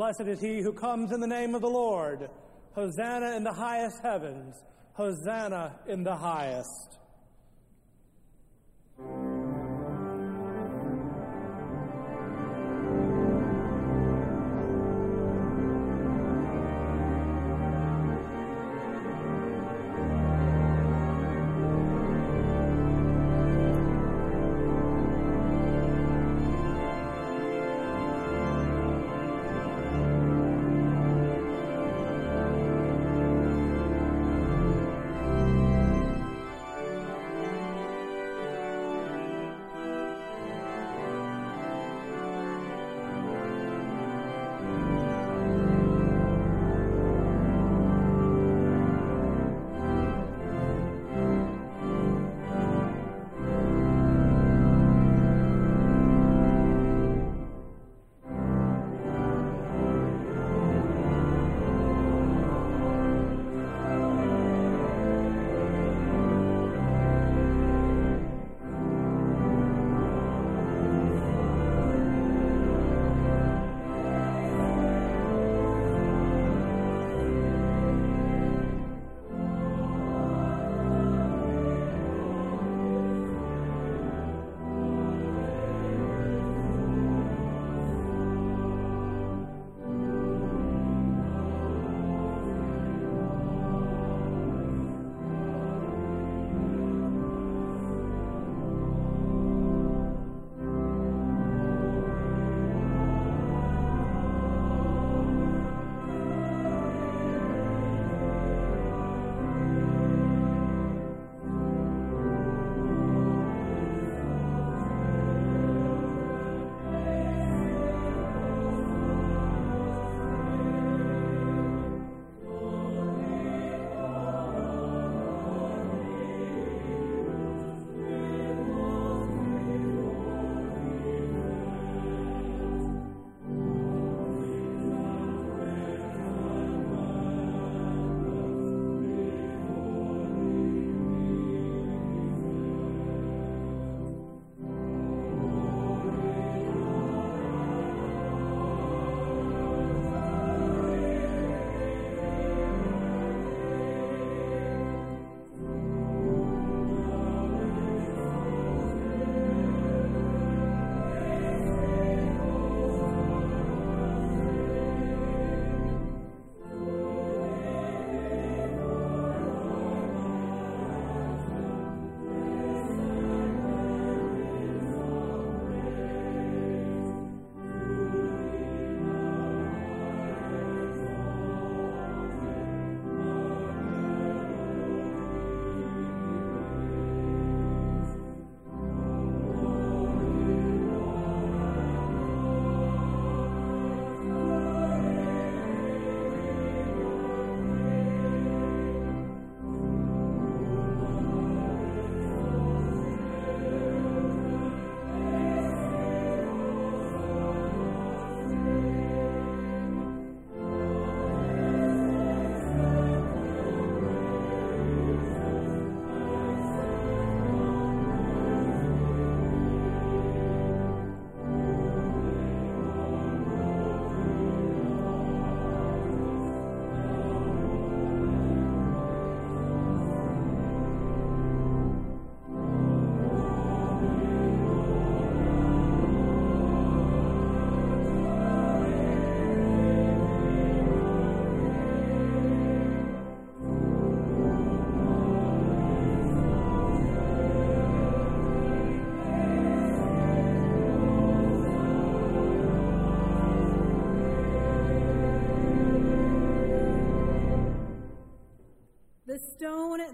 Blessed is he who comes in the name of the Lord. Hosanna in the highest heavens. Hosanna in the highest.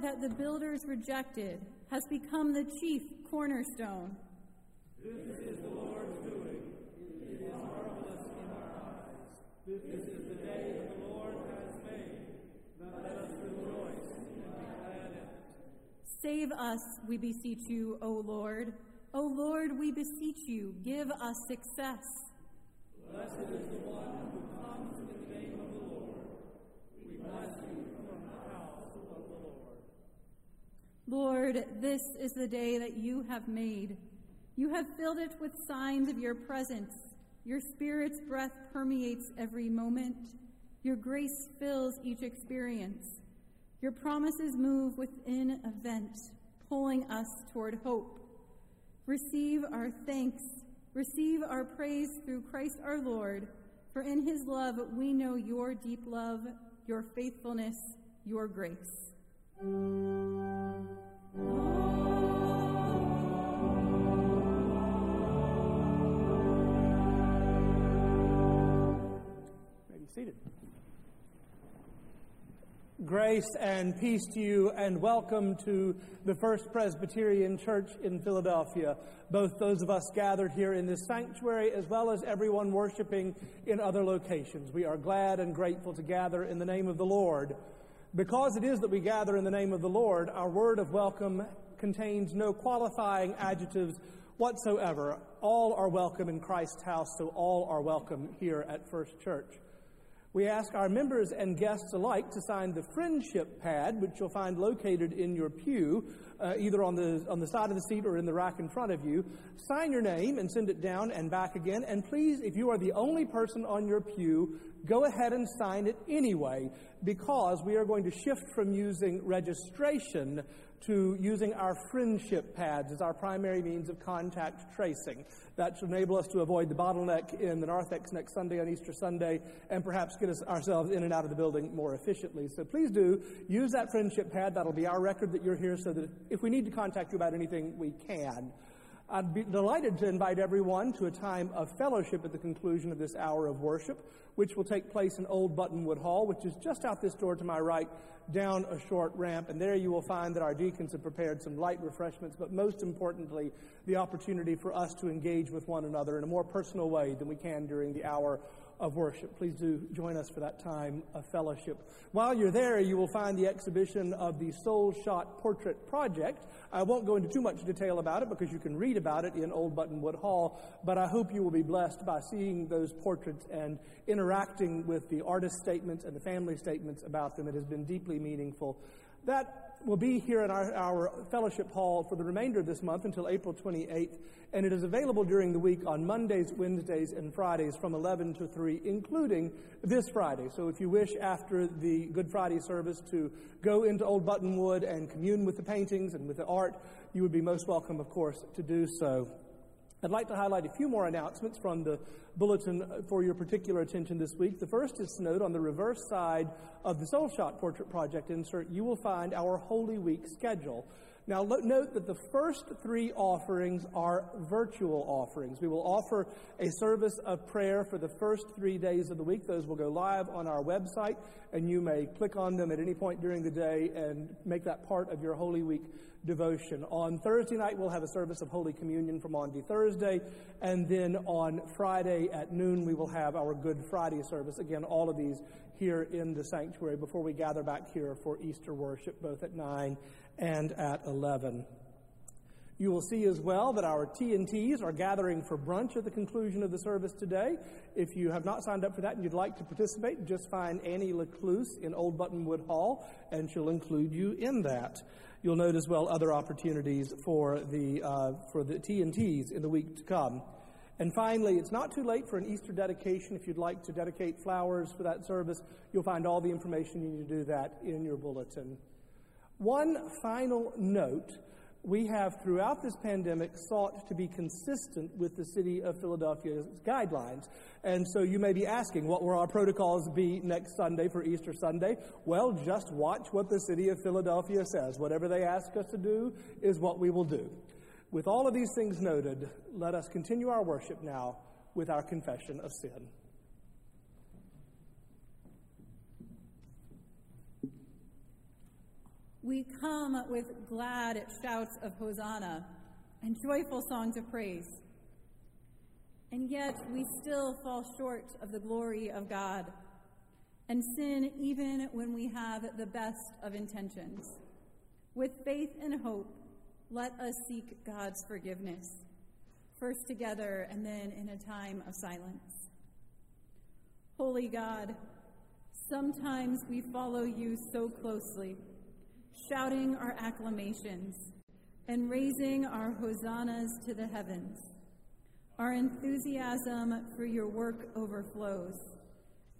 That the builders rejected has become the chief cornerstone. This is the Lord's doing. It is marvelous in our eyes. This is the day the Lord has made. Let us rejoice and be glad in it. Save us, we beseech you, O Lord. O Lord, we beseech you, give us success. Blessed is the one who comes in the name of the Lord. We bless you from the house of the Lord. Lord, this is the day that you have made. You have filled it with signs of your presence. Your Spirit's breath permeates every moment. Your grace fills each experience. Your promises move within event, pulling us toward hope. Receive our thanks. Receive our praise through Christ our Lord. For in his love we know your deep love, your faithfulness, your grace. Grace and peace to you, and welcome to the First Presbyterian Church in Philadelphia. Both those of us gathered here in this sanctuary, as well as everyone worshiping in other locations. We are glad and grateful to gather in the name of the Lord. Because it is that we gather in the name of the Lord, our word of welcome contains no qualifying adjectives whatsoever. All are welcome in Christ's house, so all are welcome here at First Church. We ask our members and guests alike to sign the friendship pad, which you'll find located in your pew, uh, either on the, on the side of the seat or in the rack in front of you. Sign your name and send it down and back again. And please, if you are the only person on your pew, go ahead and sign it anyway, because we are going to shift from using registration to using our friendship pads as our primary means of contact tracing. That should enable us to avoid the bottleneck in the narthex next Sunday on Easter Sunday and perhaps get us ourselves in and out of the building more efficiently. So please do use that friendship pad. That'll be our record that you're here so that if we need to contact you about anything, we can. I'd be delighted to invite everyone to a time of fellowship at the conclusion of this hour of worship, which will take place in Old Buttonwood Hall, which is just out this door to my right, down a short ramp. And there you will find that our deacons have prepared some light refreshments, but most importantly, the opportunity for us to engage with one another in a more personal way than we can during the hour of worship. Please do join us for that time of fellowship. While you're there, you will find the exhibition of the Soul Shot Portrait Project. I won't go into too much detail about it because you can read about it in Old Buttonwood Hall, but I hope you will be blessed by seeing those portraits and interacting with the artist statements and the family statements about them. It has been deeply meaningful. That will be here in our, our fellowship hall for the remainder of this month until April 28th, and it is available during the week on Mondays, Wednesdays, and Fridays from 11 to 3, including this Friday. So if you wish after the Good Friday service to go into Old Buttonwood and commune with the paintings and with the art, you would be most welcome, of course, to do so. I'd like to highlight a few more announcements from the bulletin for your particular attention this week. The first is to note on the reverse side of the Soul Shot Portrait Project insert, you will find our Holy Week schedule. Now, note that the first three offerings are virtual offerings. We will offer a service of prayer for the first three days of the week. Those will go live on our website, and you may click on them at any point during the day and make that part of your Holy Week devotion. On Thursday night, we'll have a service of Holy Communion from Maundy Thursday, and then on Friday at noon, we will have our Good Friday service. Again, all of these here in the sanctuary before we gather back here for Easter worship, both at 9 and at 11. You will see as well that our T&Ts are gathering for brunch at the conclusion of the service today. If you have not signed up for that and you'd like to participate, just find Annie Lecluse in Old Buttonwood Hall, and she'll include you in that. You'll note as well other opportunities for the, uh, for the T&Ts in the week to come. And finally, it's not too late for an Easter dedication. If you'd like to dedicate flowers for that service, you'll find all the information you need to do that in your bulletin. One final note we have throughout this pandemic sought to be consistent with the city of Philadelphia's guidelines. And so you may be asking, what will our protocols be next Sunday for Easter Sunday? Well, just watch what the city of Philadelphia says. Whatever they ask us to do is what we will do. With all of these things noted, let us continue our worship now with our confession of sin. We come with glad shouts of Hosanna and joyful songs of praise. And yet we still fall short of the glory of God and sin even when we have the best of intentions. With faith and hope, let us seek God's forgiveness, first together and then in a time of silence. Holy God, sometimes we follow you so closely, shouting our acclamations and raising our hosannas to the heavens. Our enthusiasm for your work overflows,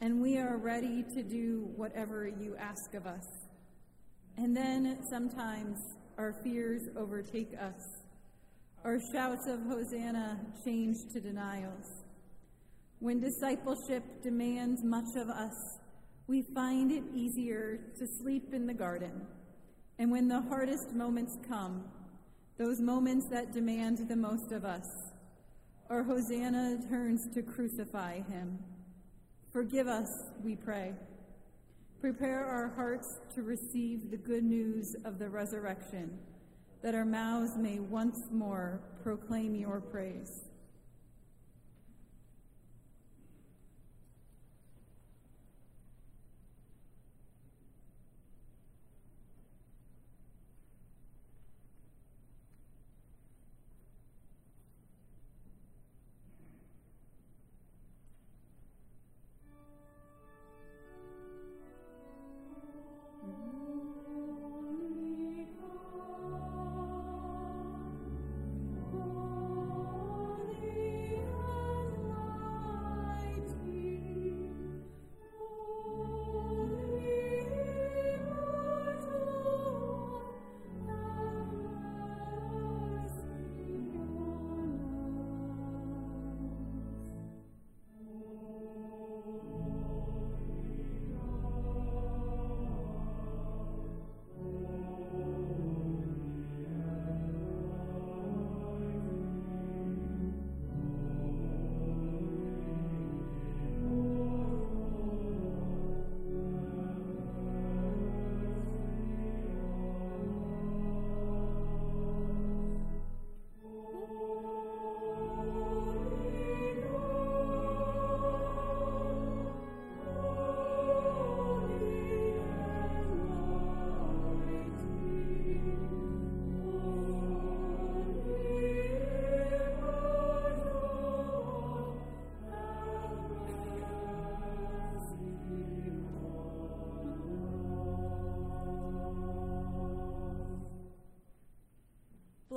and we are ready to do whatever you ask of us. And then sometimes our fears overtake us. Our shouts of Hosanna change to denials. When discipleship demands much of us, we find it easier to sleep in the garden. And when the hardest moments come, those moments that demand the most of us, our Hosanna turns to crucify him. Forgive us, we pray. Prepare our hearts to receive the good news of the resurrection, that our mouths may once more proclaim your praise.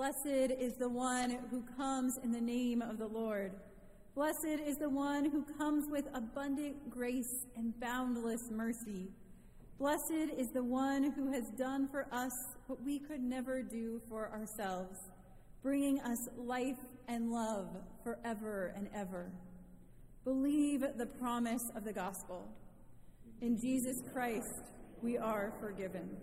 Blessed is the one who comes in the name of the Lord. Blessed is the one who comes with abundant grace and boundless mercy. Blessed is the one who has done for us what we could never do for ourselves, bringing us life and love forever and ever. Believe the promise of the gospel. In Jesus Christ, we are forgiven.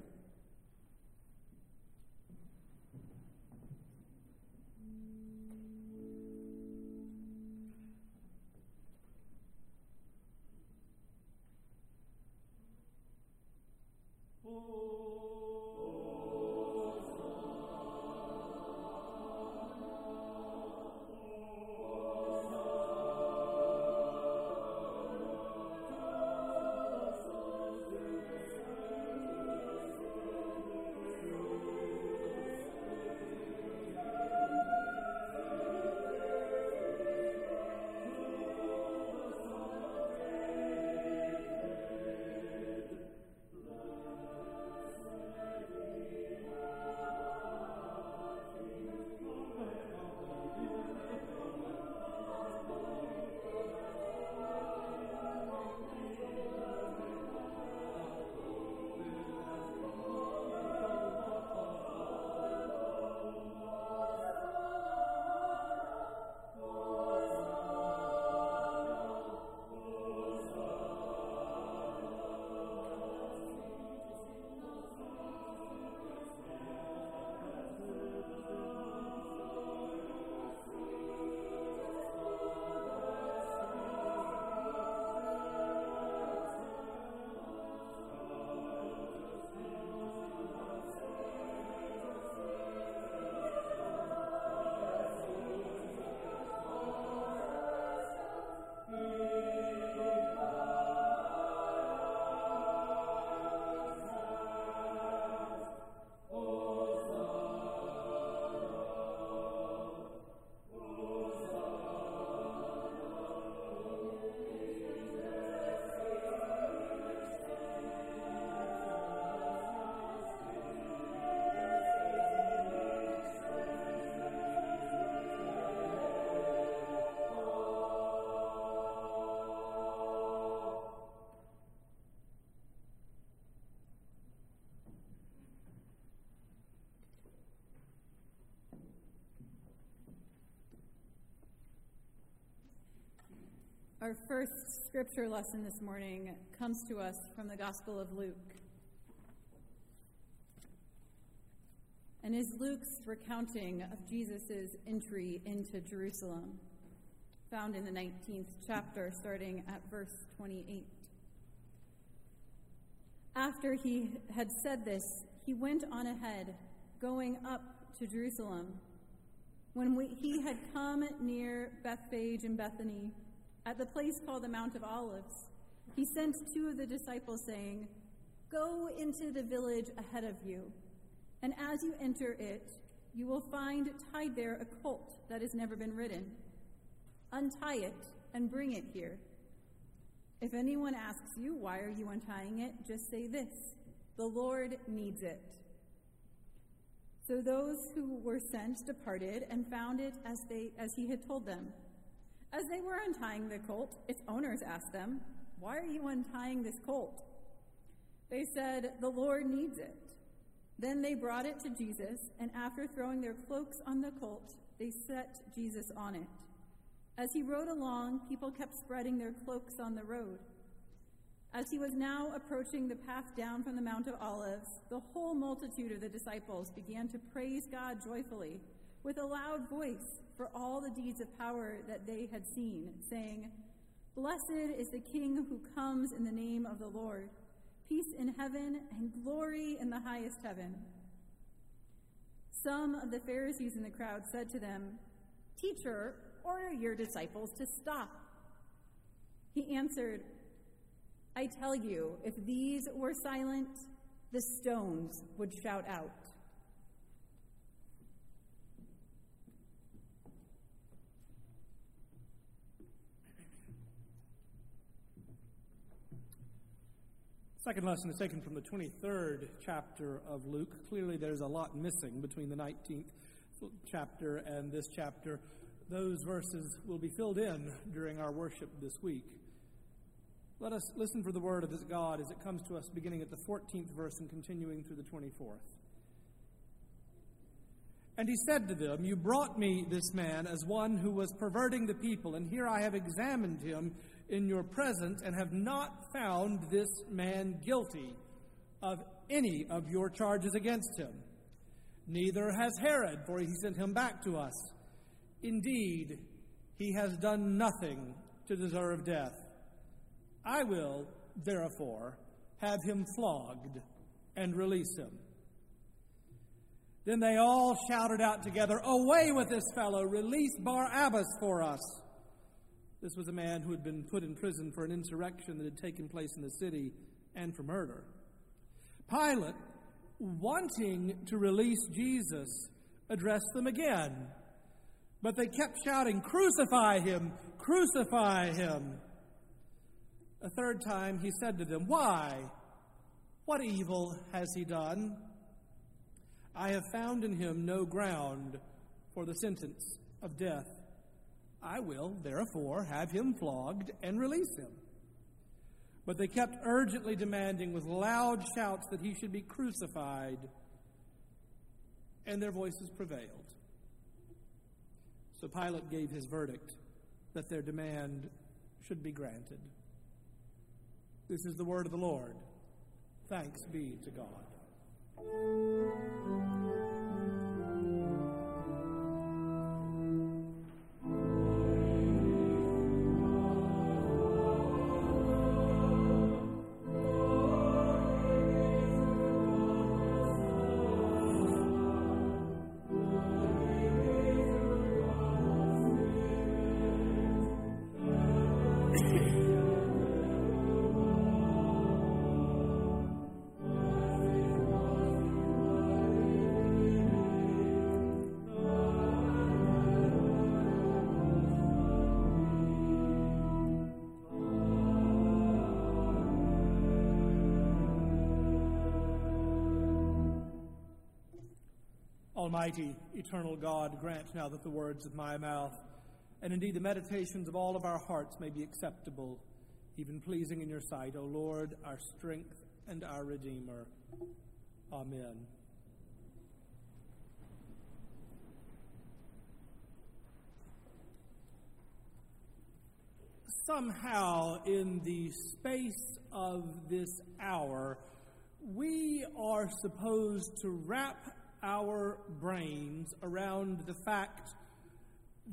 Our first scripture lesson this morning comes to us from the Gospel of Luke. And is Luke's recounting of Jesus' entry into Jerusalem, found in the 19th chapter, starting at verse 28. After he had said this, he went on ahead, going up to Jerusalem. When we, he had come near Bethphage and Bethany, at the place called the Mount of Olives, he sent two of the disciples, saying, Go into the village ahead of you, and as you enter it, you will find tied there a colt that has never been ridden. Untie it and bring it here. If anyone asks you, Why are you untying it? just say this The Lord needs it. So those who were sent departed and found it as, they, as he had told them. As they were untying the colt, its owners asked them, Why are you untying this colt? They said, The Lord needs it. Then they brought it to Jesus, and after throwing their cloaks on the colt, they set Jesus on it. As he rode along, people kept spreading their cloaks on the road. As he was now approaching the path down from the Mount of Olives, the whole multitude of the disciples began to praise God joyfully with a loud voice for all the deeds of power that they had seen, saying, Blessed is the King who comes in the name of the Lord. Peace in heaven and glory in the highest heaven. Some of the Pharisees in the crowd said to them, Teacher, order your disciples to stop. He answered, I tell you, if these were silent, the stones would shout out. Second lesson is taken from the 23rd chapter of Luke. Clearly, there's a lot missing between the 19th chapter and this chapter. Those verses will be filled in during our worship this week. Let us listen for the word of this God as it comes to us beginning at the 14th verse and continuing through the 24th. And he said to them, You brought me this man as one who was perverting the people, and here I have examined him in your presence and have not found this man guilty of any of your charges against him. Neither has Herod, for he sent him back to us. Indeed, he has done nothing to deserve death. I will, therefore, have him flogged and release him. Then they all shouted out together, Away with this fellow! Release Barabbas for us! This was a man who had been put in prison for an insurrection that had taken place in the city and for murder. Pilate, wanting to release Jesus, addressed them again. But they kept shouting, Crucify him! Crucify him! A third time he said to them, Why? What evil has he done? I have found in him no ground for the sentence of death. I will, therefore, have him flogged and release him. But they kept urgently demanding with loud shouts that he should be crucified, and their voices prevailed. So Pilate gave his verdict that their demand should be granted. This is the word of the Lord. Thanks be to God. Almighty, eternal God, grant now that the words of my mouth and indeed the meditations of all of our hearts may be acceptable, even pleasing in your sight, O Lord, our strength and our Redeemer. Amen. somehow in the space of this hour, we are supposed to wrap our brains around the fact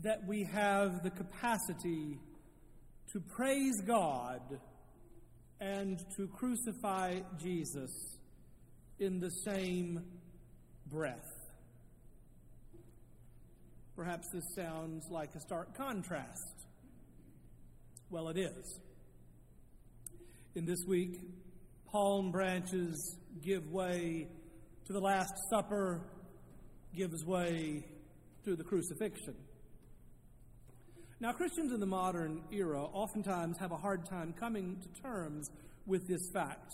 that we have the capacity to praise God and to crucify Jesus in the same breath. Perhaps this sounds like a stark contrast. Well, it is. In this week, palm branches give way to the Last Supper, gives way to the crucifixion. Now, Christians in the modern era oftentimes have a hard time coming to terms with this fact.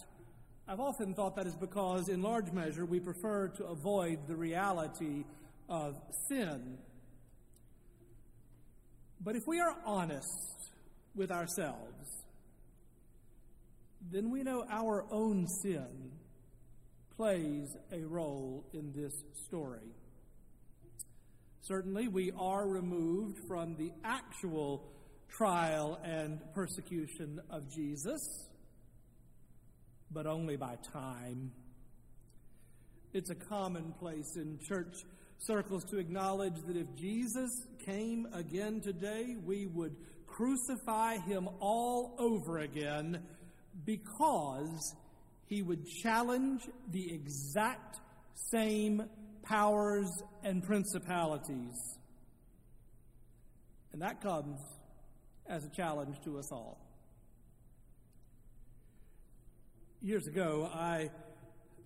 I've often thought that is because, in large measure, we prefer to avoid the reality of sin. But if we are honest with ourselves, then we know our own sin plays a role in this story. Certainly, we are removed from the actual trial and persecution of Jesus, but only by time. It's a commonplace in church circles to acknowledge that if Jesus came again today, we would crucify him all over again because he would challenge the exact same powers and principalities. And that comes as a challenge to us all. Years ago, I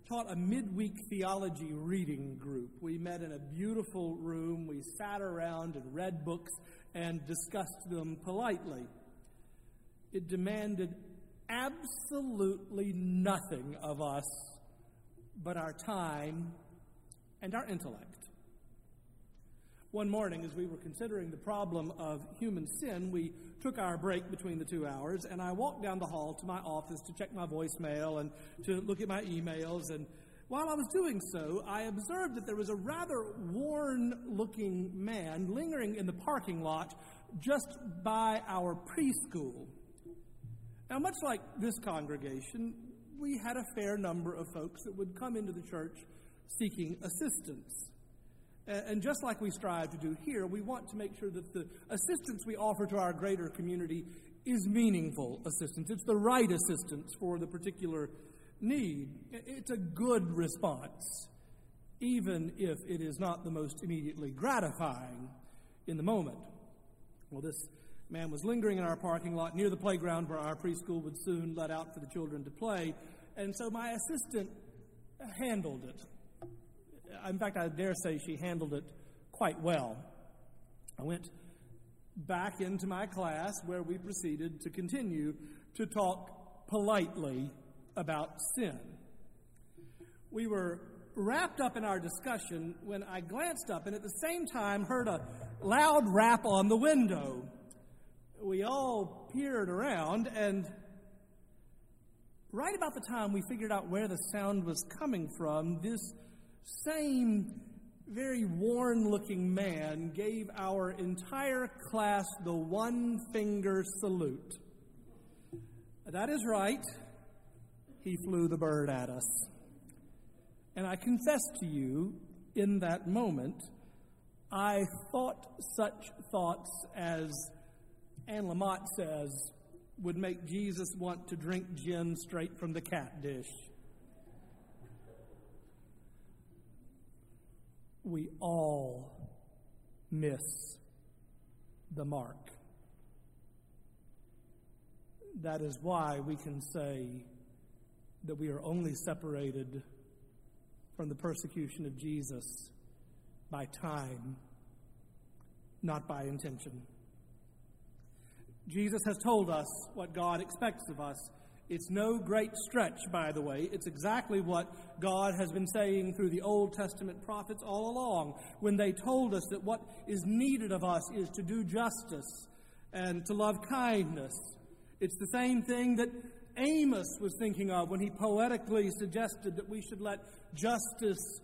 taught a midweek theology reading group. We met in a beautiful room. We sat around and read books and discussed them politely. It demanded absolutely nothing of us but our time and our intellect. One morning, as we were considering the problem of human sin, we took our break between the two hours, and I walked down the hall to my office to check my voicemail and to look at my emails. And while I was doing so, I observed that there was a rather worn looking man lingering in the parking lot just by our preschool. Now, much like this congregation, we had a fair number of folks that would come into the church seeking assistance. And just like we strive to do here, we want to make sure that the assistance we offer to our greater community is meaningful assistance. It's the right assistance for the particular need. It's a good response, even if it is not the most immediately gratifying in the moment. Well, this man was lingering in our parking lot near the playground where our preschool would soon let out for the children to play, and so my assistant handled it in fact, I dare say she handled it quite well. I went back into my class where we proceeded to continue to talk politely about sin. We were wrapped up in our discussion when I glanced up and at the same time heard a loud rap on the window. We all peered around, and right about the time we figured out where the sound was coming from, this same very worn looking man gave our entire class the one finger salute. That is right. He flew the bird at us. And I confess to you, in that moment, I thought such thoughts as Anne Lamott says would make Jesus want to drink gin straight from the cat dish. we all miss the mark. That is why we can say that we are only separated from the persecution of Jesus by time, not by intention. Jesus has told us what God expects of us it's no great stretch, by the way. It's exactly what God has been saying through the Old Testament prophets all along when they told us that what is needed of us is to do justice and to love kindness. It's the same thing that Amos was thinking of when he poetically suggested that we should let justice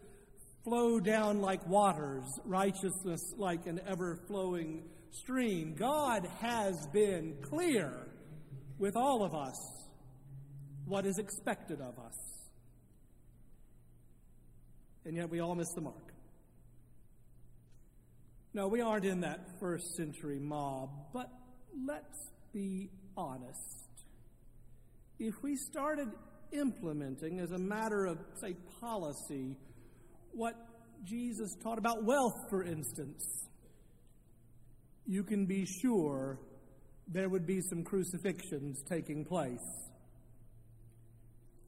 flow down like waters, righteousness like an ever flowing stream. God has been clear with all of us what is expected of us. And yet we all miss the mark. No, we aren't in that first century mob, but let's be honest. If we started implementing as a matter of, say, policy, what Jesus taught about wealth, for instance, you can be sure there would be some crucifixions taking place.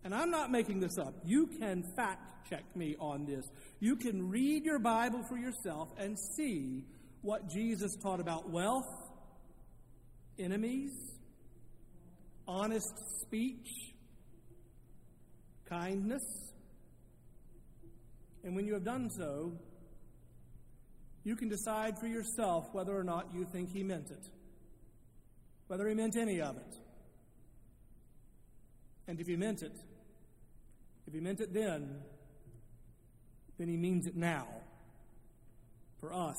And I'm not making this up. You can fact check me on this. You can read your Bible for yourself and see what Jesus taught about wealth, enemies, honest speech, kindness. And when you have done so, you can decide for yourself whether or not you think he meant it, whether he meant any of it. And if he meant it, if he meant it then, then he means it now for us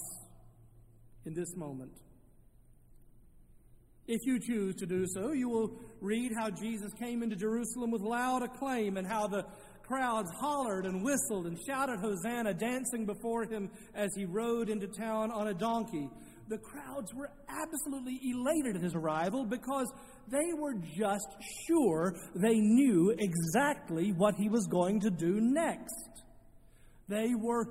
in this moment. If you choose to do so, you will read how Jesus came into Jerusalem with loud acclaim and how the crowds hollered and whistled and shouted Hosanna, dancing before him as he rode into town on a donkey. The crowds were absolutely elated at his arrival because they were just sure they knew exactly what he was going to do next. They were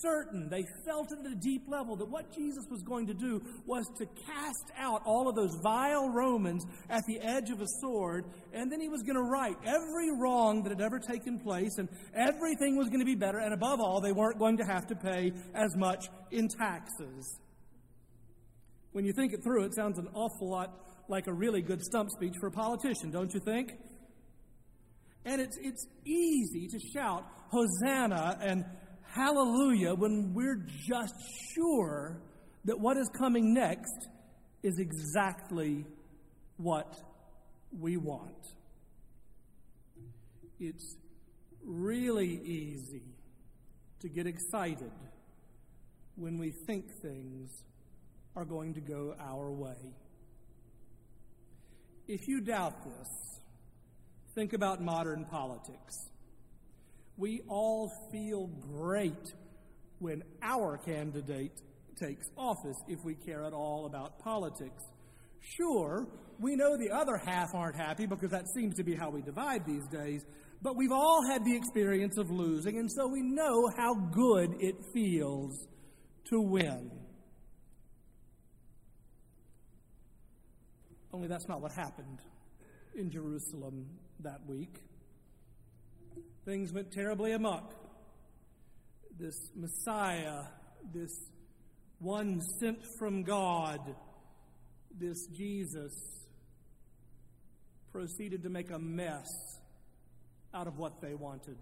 certain, they felt it at a deep level that what Jesus was going to do was to cast out all of those vile Romans at the edge of a sword, and then he was going to right every wrong that had ever taken place, and everything was going to be better, and above all, they weren't going to have to pay as much in taxes. When you think it through, it sounds an awful lot like a really good stump speech for a politician, don't you think? And it's, it's easy to shout Hosanna and hallelujah when we're just sure that what is coming next is exactly what we want. It's really easy to get excited when we think things are going to go our way. If you doubt this, think about modern politics. We all feel great when our candidate takes office if we care at all about politics. Sure, we know the other half aren't happy because that seems to be how we divide these days, but we've all had the experience of losing, and so we know how good it feels to win. Only that's not what happened in Jerusalem that week things went terribly amok. This Messiah, this one sent from God, this Jesus, proceeded to make a mess out of what they wanted.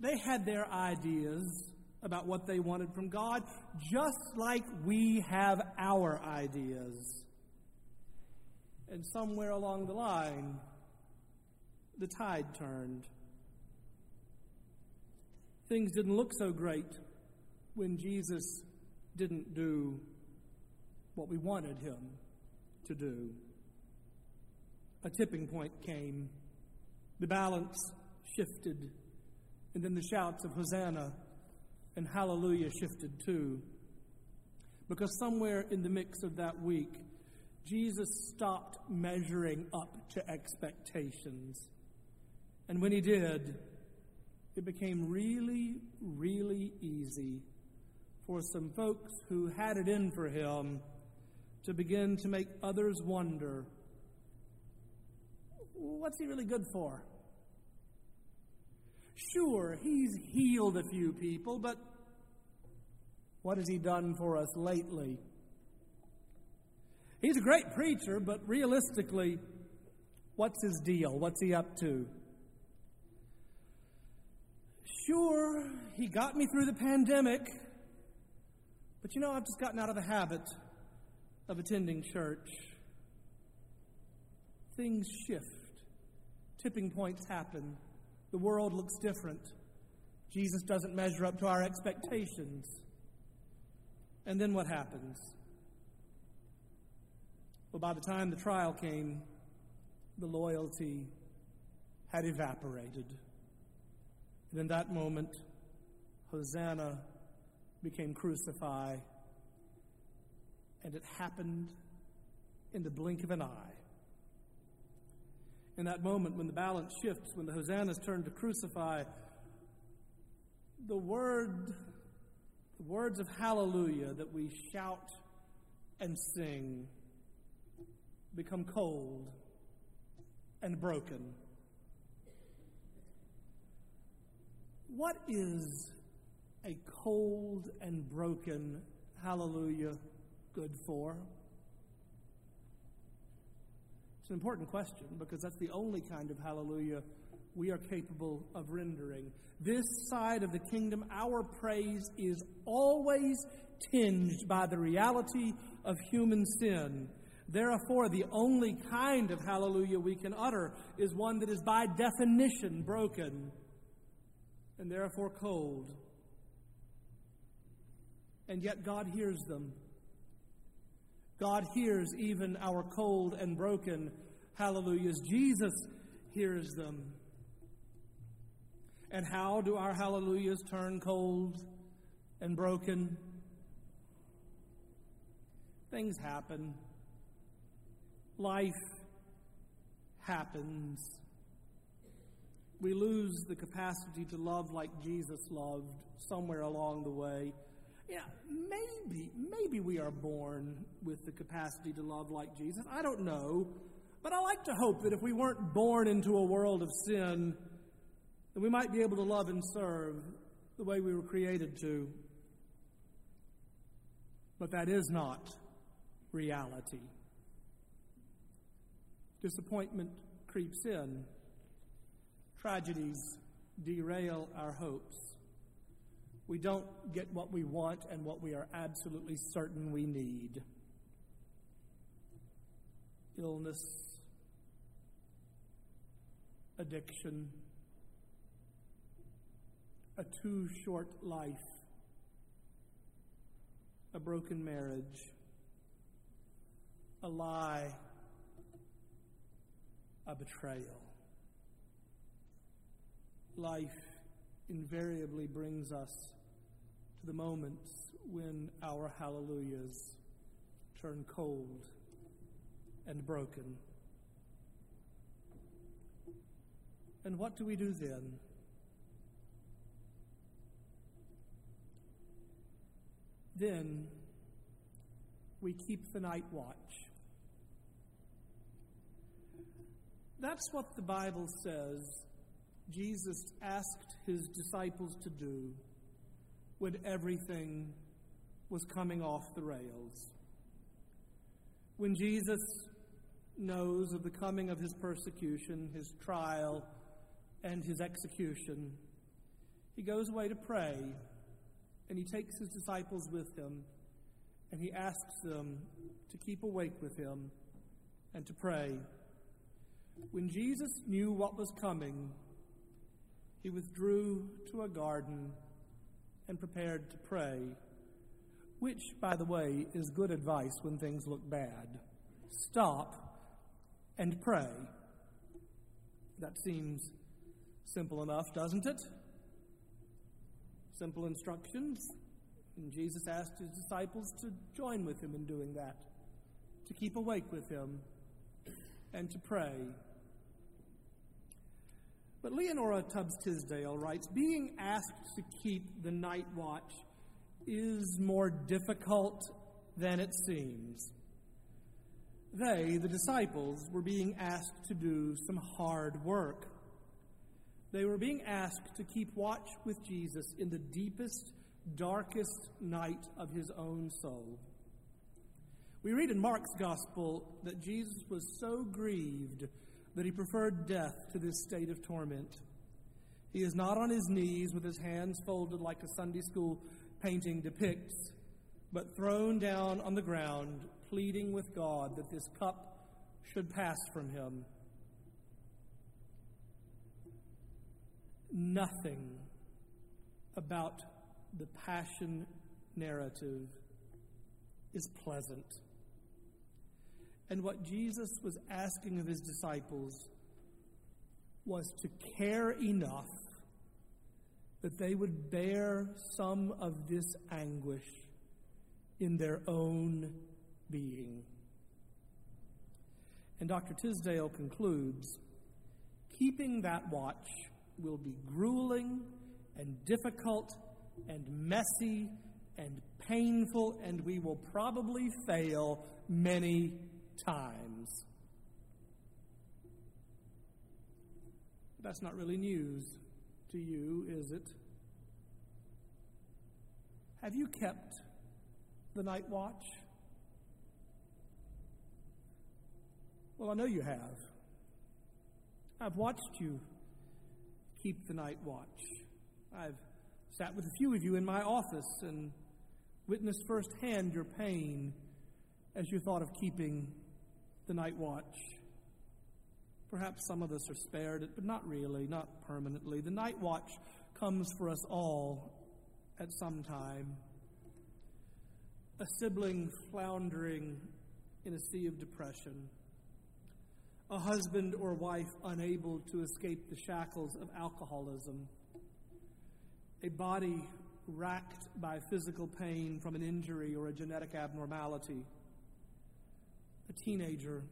They had their ideas about what they wanted from God, just like we have our ideas. And somewhere along the line, the tide turned. Things didn't look so great when Jesus didn't do what we wanted him to do. A tipping point came, the balance shifted, and then the shouts of Hosanna and Hallelujah shifted too. Because somewhere in the mix of that week, Jesus stopped measuring up to expectations and when he did, it became really, really easy for some folks who had it in for him to begin to make others wonder what's he really good for? Sure, he's healed a few people, but what has he done for us lately? He's a great preacher, but realistically, what's his deal? What's he up to? Sure, he got me through the pandemic, but you know, I've just gotten out of the habit of attending church. Things shift, tipping points happen, the world looks different. Jesus doesn't measure up to our expectations. And then what happens? Well, by the time the trial came, the loyalty had evaporated. And in that moment, Hosanna became crucify, and it happened in the blink of an eye. In that moment, when the balance shifts, when the hosannas turn to crucify, the word, the words of hallelujah that we shout and sing become cold and broken. What is a cold and broken hallelujah good for? It's an important question because that's the only kind of hallelujah we are capable of rendering. This side of the kingdom, our praise is always tinged by the reality of human sin. Therefore, the only kind of hallelujah we can utter is one that is by definition broken and therefore cold. And yet, God hears them. God hears even our cold and broken hallelujahs. Jesus hears them. And how do our hallelujahs turn cold and broken? Things happen. Life happens. We lose the capacity to love like Jesus loved somewhere along the way. Yeah, maybe, maybe we are born with the capacity to love like Jesus. I don't know. But I like to hope that if we weren't born into a world of sin, then we might be able to love and serve the way we were created to. But that is not reality. Disappointment creeps in. Tragedies derail our hopes. We don't get what we want and what we are absolutely certain we need. Illness, addiction, a too short life, a broken marriage, a lie, a betrayal. Life invariably brings us to the moments when our hallelujahs turn cold and broken. And what do we do then? Then we keep the night watch. That's what the Bible says Jesus asked his disciples to do when everything was coming off the rails. When Jesus knows of the coming of his persecution, his trial, and his execution, he goes away to pray, and he takes his disciples with him, and he asks them to keep awake with him and to pray. When Jesus knew what was coming, he withdrew to a garden and prepared to pray, which, by the way, is good advice when things look bad. Stop and pray. That seems simple enough, doesn't it? Simple instructions. And Jesus asked his disciples to join with him in doing that, to keep awake with him, and to pray. But Leonora Tubbs Tisdale writes Being asked to keep the night watch is more difficult than it seems. They, the disciples, were being asked to do some hard work. They were being asked to keep watch with Jesus in the deepest, darkest night of his own soul. We read in Mark's Gospel that Jesus was so grieved that he preferred death to this state of torment. He is not on his knees with his hands folded like a Sunday school painting depicts, but thrown down on the ground, pleading with God that this cup should pass from him. Nothing about the passion narrative is pleasant. And what Jesus was asking of his disciples was to care enough that they would bear some of this anguish in their own being. And Dr. Tisdale concludes keeping that watch will be grueling and difficult and messy and painful, and we will probably fail many times. That's not really news to you, is it? Have you kept the night watch? Well, I know you have. I've watched you keep the night watch. I've sat with a few of you in my office and witnessed firsthand your pain as you thought of keeping the night watch. Perhaps some of us are spared it, but not really, not permanently. The night watch comes for us all at some time. A sibling floundering in a sea of depression a husband or wife unable to escape the shackles of alcoholism, a body racked by physical pain from an injury or a genetic abnormality, a teenager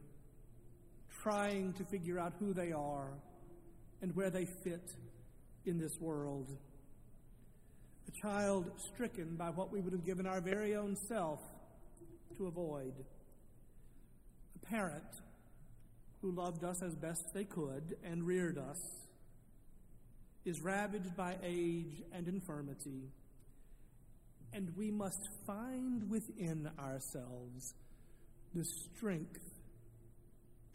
trying to figure out who they are and where they fit in this world, a child stricken by what we would have given our very own self to avoid, a parent who loved us as best they could and reared us, is ravaged by age and infirmity, and we must find within ourselves the strength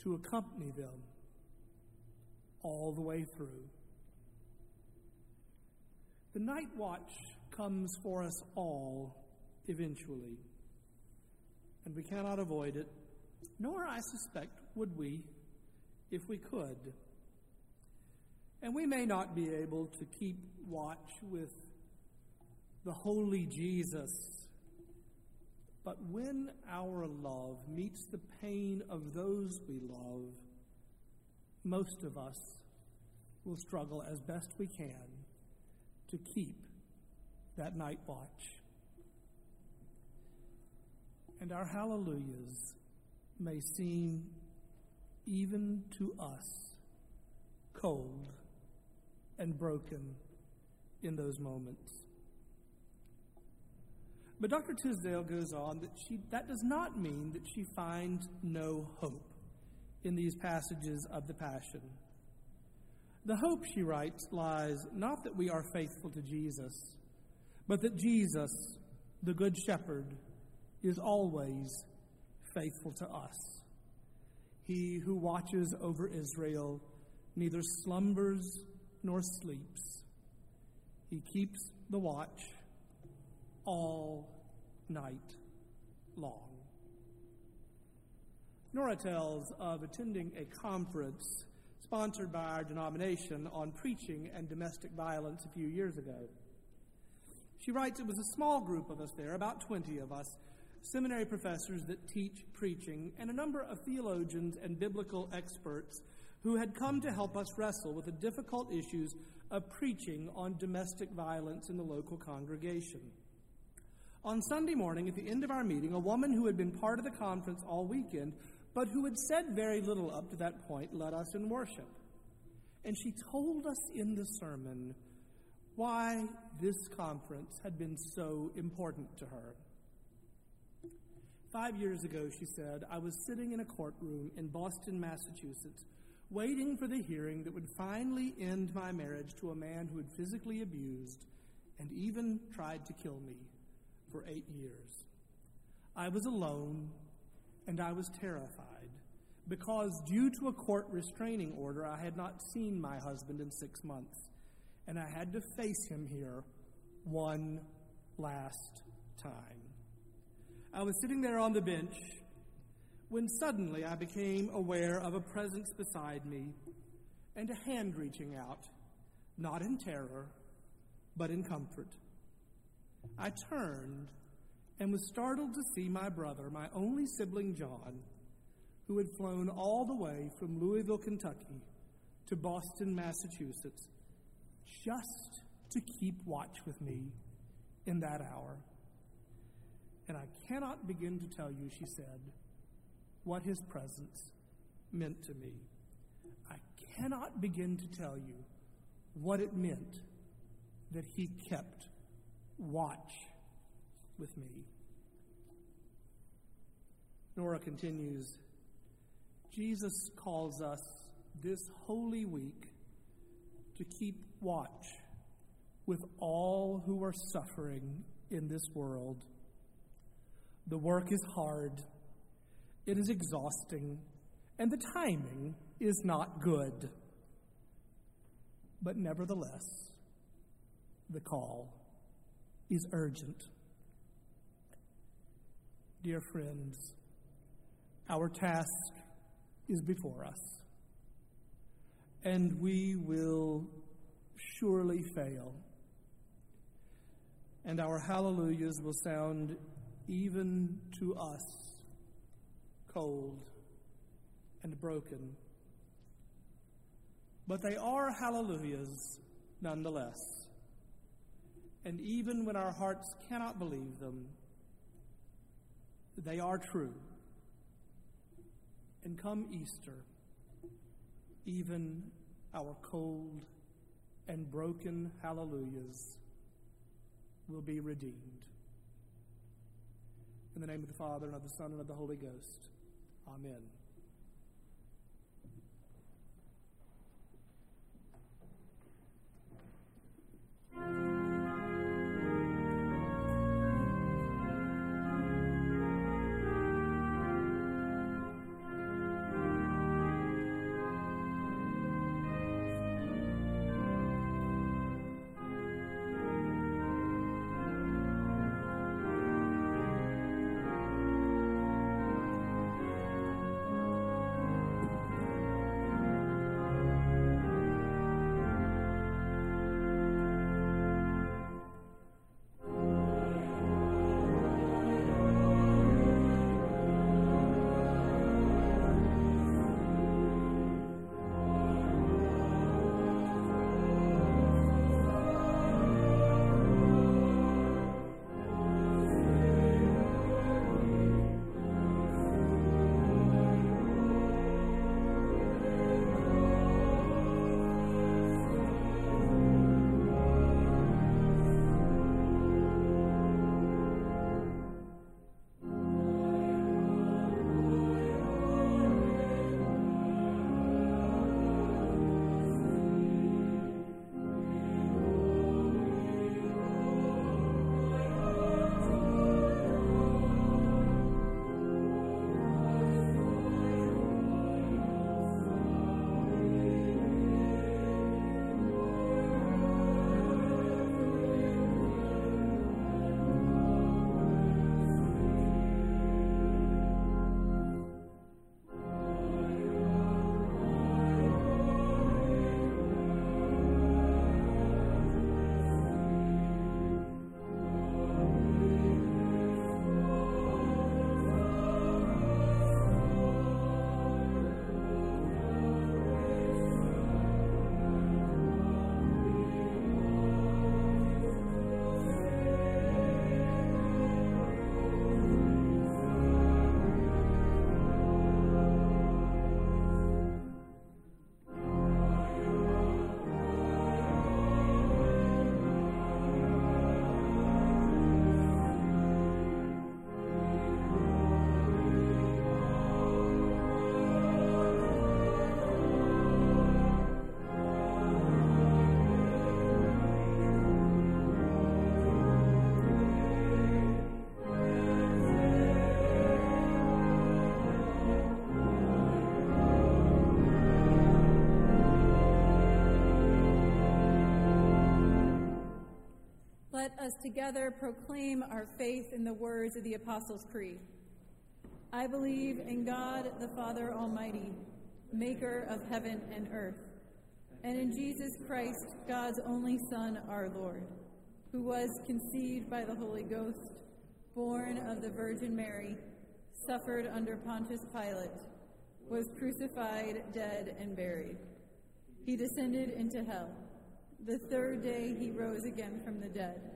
to accompany them all the way through. The night watch comes for us all eventually, and we cannot avoid it, nor, I suspect, would we if we could. And we may not be able to keep watch with the holy Jesus, but when our love meets the pain of those we love, most of us will struggle as best we can to keep that night watch. And our hallelujahs may seem even to us, cold and broken in those moments. But Dr. Tisdale goes on that she, that does not mean that she finds no hope in these passages of the Passion. The hope, she writes, lies not that we are faithful to Jesus, but that Jesus, the Good Shepherd, is always faithful to us. He who watches over Israel neither slumbers nor sleeps. He keeps the watch all night long. Nora tells of attending a conference sponsored by our denomination on preaching and domestic violence a few years ago. She writes it was a small group of us there, about 20 of us, seminary professors that teach preaching, and a number of theologians and biblical experts who had come to help us wrestle with the difficult issues of preaching on domestic violence in the local congregation. On Sunday morning, at the end of our meeting, a woman who had been part of the conference all weekend, but who had said very little up to that point, led us in worship. And she told us in the sermon why this conference had been so important to her. Five years ago, she said, I was sitting in a courtroom in Boston, Massachusetts, waiting for the hearing that would finally end my marriage to a man who had physically abused and even tried to kill me for eight years. I was alone and I was terrified because, due to a court restraining order, I had not seen my husband in six months, and I had to face him here one last time. I was sitting there on the bench when suddenly I became aware of a presence beside me and a hand reaching out, not in terror, but in comfort. I turned and was startled to see my brother, my only sibling John, who had flown all the way from Louisville, Kentucky to Boston, Massachusetts, just to keep watch with me in that hour. And I cannot begin to tell you, she said, what his presence meant to me. I cannot begin to tell you what it meant that he kept watch with me. Nora continues Jesus calls us this holy week to keep watch with all who are suffering in this world. The work is hard, it is exhausting, and the timing is not good. But nevertheless, the call is urgent. Dear friends, our task is before us, and we will surely fail. And our hallelujahs will sound even to us cold and broken. But they are hallelujahs nonetheless. And even when our hearts cannot believe them, they are true. And come Easter, even our cold and broken hallelujahs will be redeemed. In the name of the Father, and of the Son, and of the Holy Ghost. Amen. Us together proclaim our faith in the words of the Apostles' Creed. I believe in God, the Father Almighty, maker of heaven and earth, and in Jesus Christ, God's only Son, our Lord, who was conceived by the Holy Ghost, born of the Virgin Mary, suffered under Pontius Pilate, was crucified, dead, and buried. He descended into hell. The third day he rose again from the dead.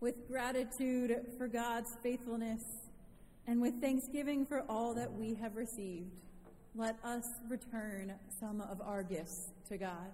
With gratitude for God's faithfulness and with thanksgiving for all that we have received, let us return some of our gifts to God.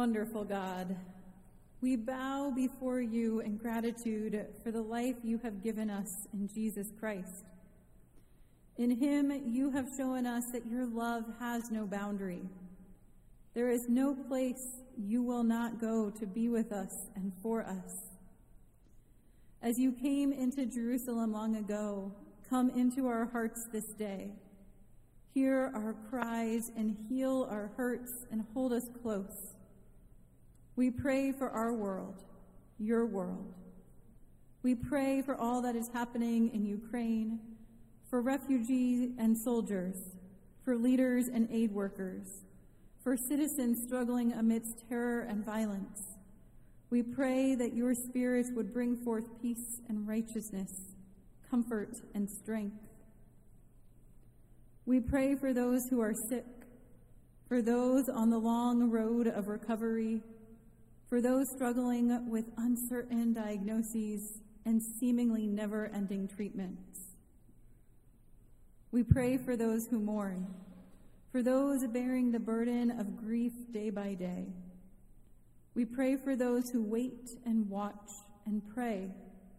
Wonderful God, we bow before you in gratitude for the life you have given us in Jesus Christ. In him, you have shown us that your love has no boundary. There is no place you will not go to be with us and for us. As you came into Jerusalem long ago, come into our hearts this day. Hear our cries and heal our hurts and hold us close. We pray for our world, your world. We pray for all that is happening in Ukraine, for refugees and soldiers, for leaders and aid workers, for citizens struggling amidst terror and violence. We pray that your Spirit would bring forth peace and righteousness, comfort and strength. We pray for those who are sick, for those on the long road of recovery, for those struggling with uncertain diagnoses and seemingly never ending treatments. We pray for those who mourn, for those bearing the burden of grief day by day. We pray for those who wait and watch and pray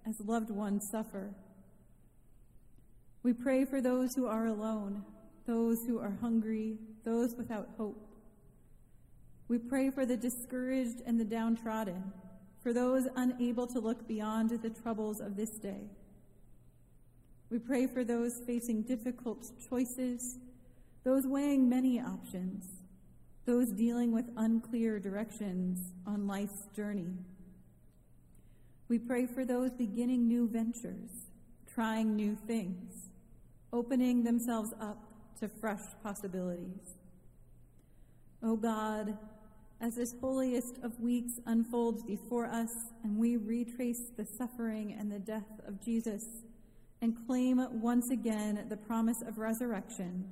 as loved ones suffer. We pray for those who are alone, those who are hungry, those without hope. We pray for the discouraged and the downtrodden, for those unable to look beyond the troubles of this day. We pray for those facing difficult choices, those weighing many options, those dealing with unclear directions on life's journey. We pray for those beginning new ventures, trying new things, opening themselves up to fresh possibilities. O oh God, as this holiest of weeks unfolds before us and we retrace the suffering and the death of Jesus and claim once again the promise of resurrection,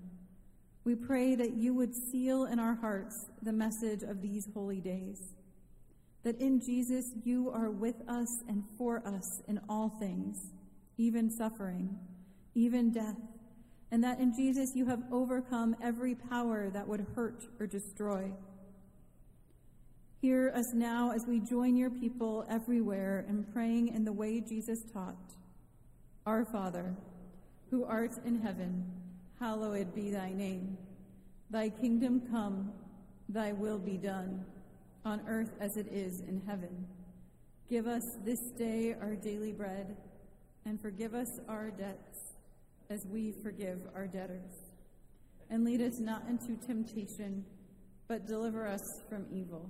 we pray that you would seal in our hearts the message of these holy days. That in Jesus you are with us and for us in all things, even suffering, even death, and that in Jesus you have overcome every power that would hurt or destroy. Hear us now as we join your people everywhere in praying in the way Jesus taught. Our Father, who art in heaven, hallowed be thy name. Thy kingdom come, thy will be done, on earth as it is in heaven. Give us this day our daily bread, and forgive us our debts as we forgive our debtors. And lead us not into temptation, but deliver us from evil.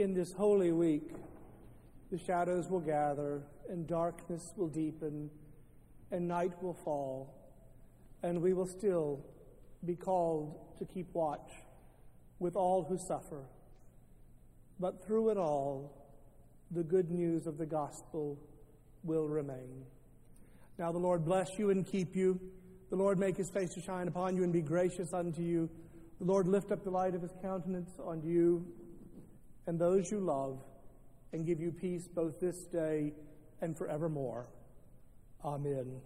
In this holy week, the shadows will gather, and darkness will deepen, and night will fall, and we will still be called to keep watch with all who suffer. But through it all, the good news of the gospel will remain. Now the Lord bless you and keep you. The Lord make his face to shine upon you and be gracious unto you. The Lord lift up the light of his countenance on you and those you love and give you peace both this day and forevermore. Amen.